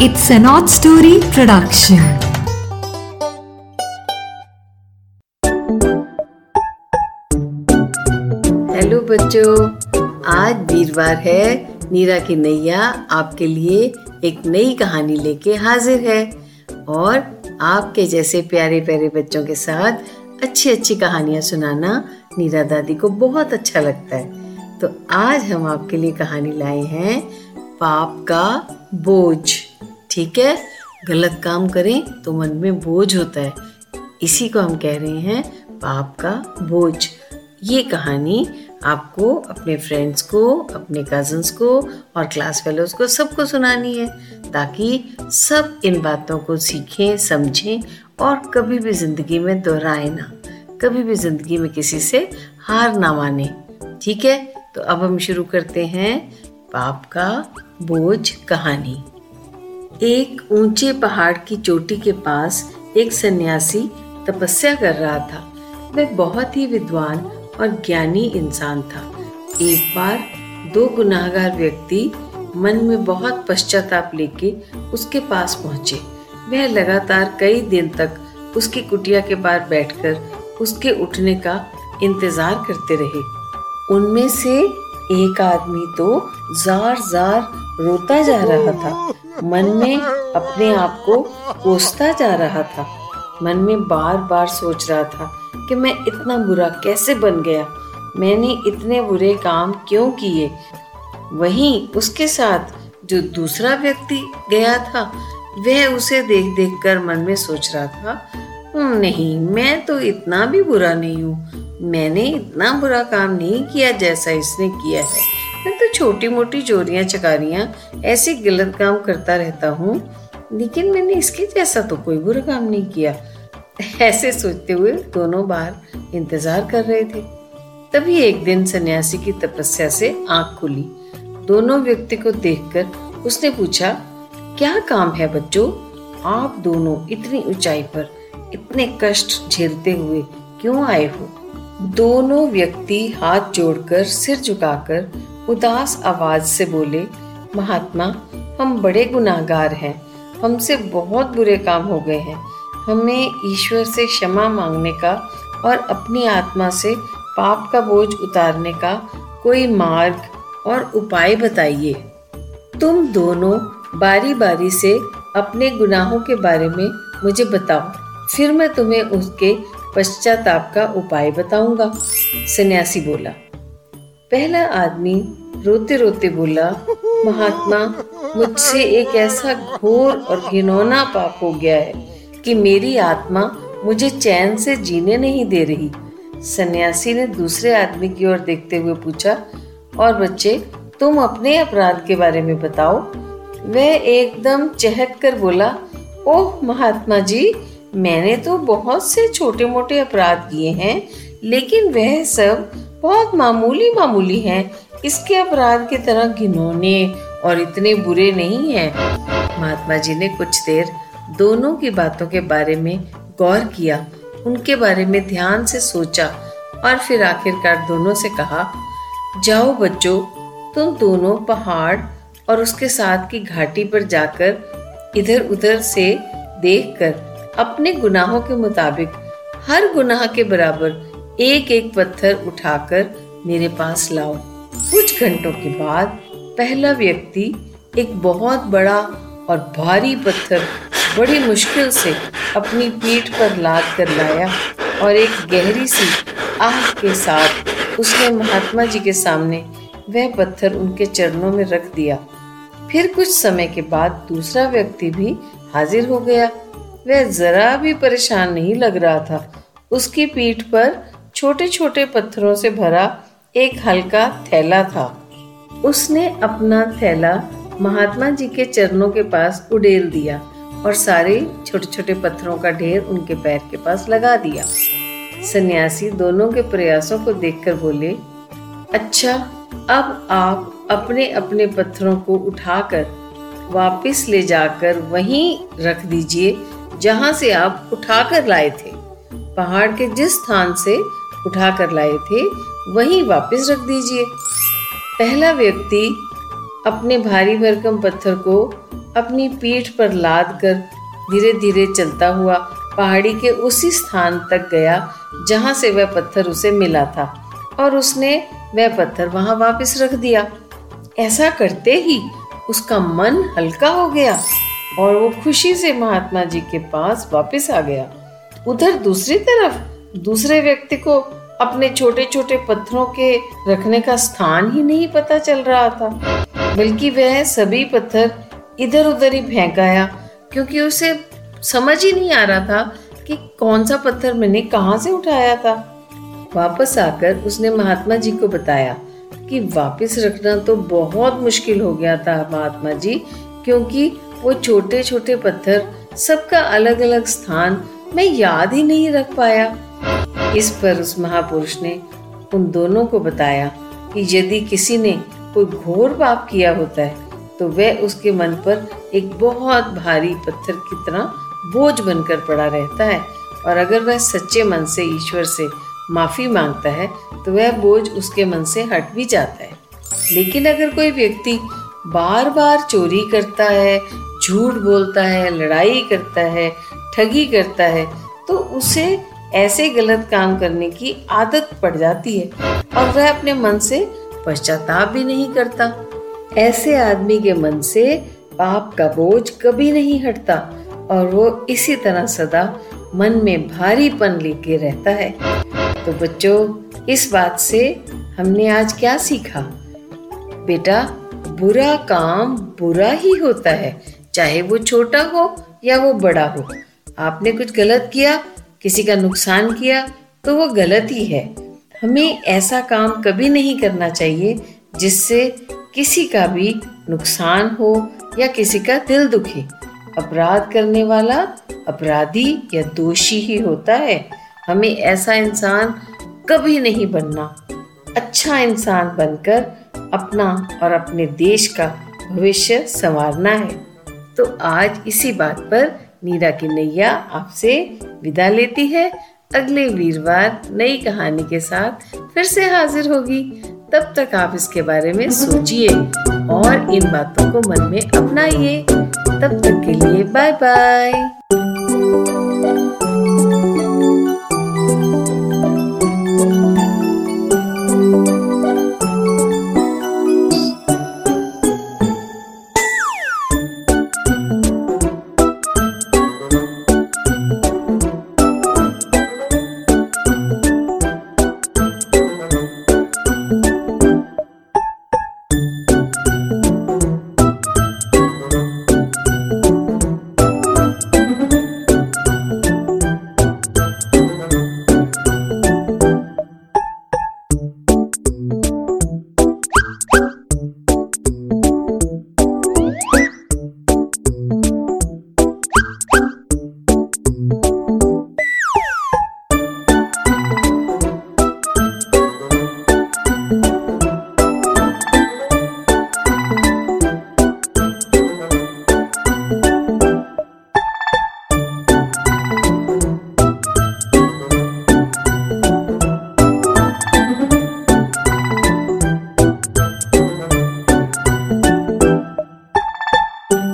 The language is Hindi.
It's an odd story production. Hello बच्चों। आज वीरवार है। नीरा की नैया आपके लिए एक नई कहानी लेके हाजिर है। और आपके जैसे प्यारे प्यारे बच्चों के साथ अच्छी अच्छी कहानियाँ सुनाना नीरा दादी को बहुत अच्छा लगता है। तो आज हम आपके लिए कहानी लाए हैं पाप का बोझ। ठीक है? गलत काम करें तो मन में बोझ होता है। इसी को हम कह रहे हैं पाप का बोझ। ये कहानी आपको, अपने फ्रेंड्स को, अपने कजन्स को और क्लास फेलोज को सबको सुनानी है। ताकि सब इन बातों को सीखें, समझें और कभी भी ज़िंदगी में दोहराए ना। कभी भी ज़िंदगी में किसी से हार ना माने। ठीक है? तो अब हम शुरू करते हैं पाप का बोझ कहानी। एक ऊँचे पहाड़ की चोटी के पास एक सन्यासी तपस्या कर रहा था। वह बहुत ही विद्वान और ज्ञानी इंसान था। एक बार दो गुनाहगार व्यक्ति मन में बहुत पश्चाताप लेके उसके पास पहुँचे। वह लगातार कई दिन तक उसकी कुटिया के बाहर बैठकर उसके उठने का इंतज़ार करते रहे। उनमें से एक आदमी तो जार जार रोता जा रहा था। मन में अपने आप को कोसता जा रहा था। मन में बार बार सोच रहा था कि मैं इतना बुरा कैसे बन गया? मैंने इतने बुरे काम क्यों किए? वहीं उसके साथ जो दूसरा व्यक्ति गया था वह उसे देख देख कर मन में सोच रहा था हम्म, नहीं मैं तो इतना भी बुरा नहीं हूँ। मैंने इतना बुरा काम नहीं किया जैसा इसने किया है। मैं तो छोटी मोटी चोरियाँ, चकारियाँ, ऐसे गलत काम करता रहता हूँ। लेकिन मैंने इसके जैसा तो कोई बुरा काम नहीं किया। ऐसे सोचते हुए दोनों बार इंतज़ार कर रहे थे। तभी एक दिन सन्यासी की तपस्या से आँख खुली। दोनों व्यक्ति को देखकर उसने पूछा, क्या काम है बच्चों? आप दोनों इतनी ऊंचाई पर इतने कष्ट झेलते हुए क्यों आए हो? दोनों व्यक्ति हाथ जोड़कर सिर झुकाकर उदास आवाज़ से बोले, महात्मा, हम बड़े गुनाहगार हैं। हमसे बहुत बुरे काम हो गए हैं। हमें ईश्वर से क्षमा मांगने का और अपनी आत्मा से पाप का बोझ उतारने का कोई मार्ग और उपाय बताइए। तुम दोनों बारी बारी से अपने गुनाहों के बारे में मुझे बताओ। फिर मैं तुम्हें उसके पश्चाताप का उपाय बताऊँगा। सन्यासी बोला, पहला आदमी रोते रोते बोला, महात्मा, मुझसे एक ऐसा घोर और घिनौना पाप हो गया है कि मेरी आत्मा मुझे चैन से जीने नहीं दे रही। सन्यासी ने दूसरे आदमी की ओर देखते हुए पूछा, और बच्चे, तुम अपने अपराध के बारे में बताओ? वह एकदम चहक कर बोला, ओह, महात्मा जी मैंने तो बहुत से छोटे मोटे अपराध किए हैं, लेकिन वह सब बहुत मामूली मामूली हैं। इसके अपराध की तरह घिनौने और इतने बुरे नहीं हैं। महात्मा जी ने कुछ देर दोनों की बातों के बारे में गौर किया, उनके बारे में ध्यान से सोचा और फिर आखिरकार दोनों से कहा, जाओ बच्चों, तुम दोनों पहाड़ और उसके साथ की घाटी पर जाकर इधर उधर से देखकर अपने गुनाहों के मुताबिक हर गुनाह के बराबर एक एक पत्थर उठाकर मेरे पास लाओ। कुछ घंटों के बाद पहला व्यक्ति एक बहुत बड़ा और भारी पत्थर बड़ी मुश्किल से अपनी पीठ पर लाद कर लाया और एक गहरी सी आह के साथ उसने महात्मा जी के सामने वह पत्थर उनके चरणों में रख दिया। फिर कुछ समय के बाद दूसरा व्यक्ति भी हाजिर हो गया। वह जरा भी परेशान नहीं लग रहा था। उसकी पीठ पर छोटे छोटे पत्थरों से भरा एक हल्का थैला था। उसने अपना थैला महात्मा जी के चरणों के पास उड़ेल दिया और सारे छोटे छोटे पत्थरों का ढेर उनके पैर के पास लगा दिया। सन्यासी दोनों के प्रयासों को देखकर बोले अच्छा अब आप अपने अपने पत्थरों को उठाकर वापस ले जाकर वहीं रख दीजिए जहाँ से आप उठाकर लाए थे। पहाड़ के जिस स्थान से उठा कर लाए थे, वहीं वापस रख दीजिए। पहला व्यक्ति अपने भारी भरकम पत्थर को अपनी पीठ पर लाद कर धीरे धीरे चलता हुआ पहाड़ी के उसी स्थान तक गया, जहाँ से वह पत्थर उसे मिला था और उसने वह पत्थर वहाँ वापस रख दिया। ऐसा करते ही उसका मन हल्का हो गया। और वो खुशी से महात्मा जी के पास वापस आ गया। उधर दूसरी तरफ़, दूसरे व्यक्ति को अपने छोटे छोटे पत्थरों के रखने का स्थान ही नहीं पता चल रहा था, बल्कि वह सभी पत्थर इधर उधर ही फेंक आया, क्योंकि उसे समझ ही नहीं आ रहा था कि कौन सा पत्थर मैंने कहाँ से उठाया था। वापस आकर उसने महात्मा जी को बताया कि वापस रखना तो बहुत मुश्किल हो गया था महात्मा जी, क्योंकि वो छोटे छोटे पत्थर सबका अलग अलग स्थान मैं याद ही नहीं रख पाया। इस पर उस महापुरुष ने उन दोनों को बताया कि यदि किसी ने कोई घोर पाप किया होता है तो वह उसके मन पर एक बहुत भारी पत्थर की तरह बोझ बनकर पड़ा रहता है। और अगर वह सच्चे मन से ईश्वर से माफ़ी माँगता है तो वह बोझ उसके मन से हट भी जाता है। लेकिन अगर कोई व्यक्ति बार बार चोरी करता है झूठ बोलता है, लड़ाई करता है, ठगी करता है तो उसे ऐसे गलत काम करने की आदत पड़ जाती है और वह अपने मन से पश्चाताप भी नहीं करता। ऐसे आदमी के मन से पाप का बोझ कभी नहीं हटता और वो इसी तरह सदा मन में भारीपन लेके रहता है। तो बच्चों, इस बात से हमने आज क्या सीखा? बेटा, बुरा काम बुरा ही होता है। चाहे वो छोटा हो या वो बड़ा हो। आपने कुछ गलत किया, किसी का नुकसान किया तो वो गलत ही है। हमें ऐसा काम कभी नहीं करना चाहिए जिससे किसी का भी नुकसान हो या किसी का दिल दुखे। अपराध करने वाला अपराधी या दोषी ही होता है। हमें ऐसा इंसान कभी नहीं बनना। अच्छा इंसान बनकर अपना और अपने देश का भविष्य संवारना है। तो आज इसी बात पर नीरा की नैया आपसे विदा लेती है। अगले वीरवार नई कहानी के साथ फिर से हाजिर होगी। तब तक आप इसके बारे में सोचिए और इन बातों को मन में अपनाइए। तब तक के लिए बाय बाय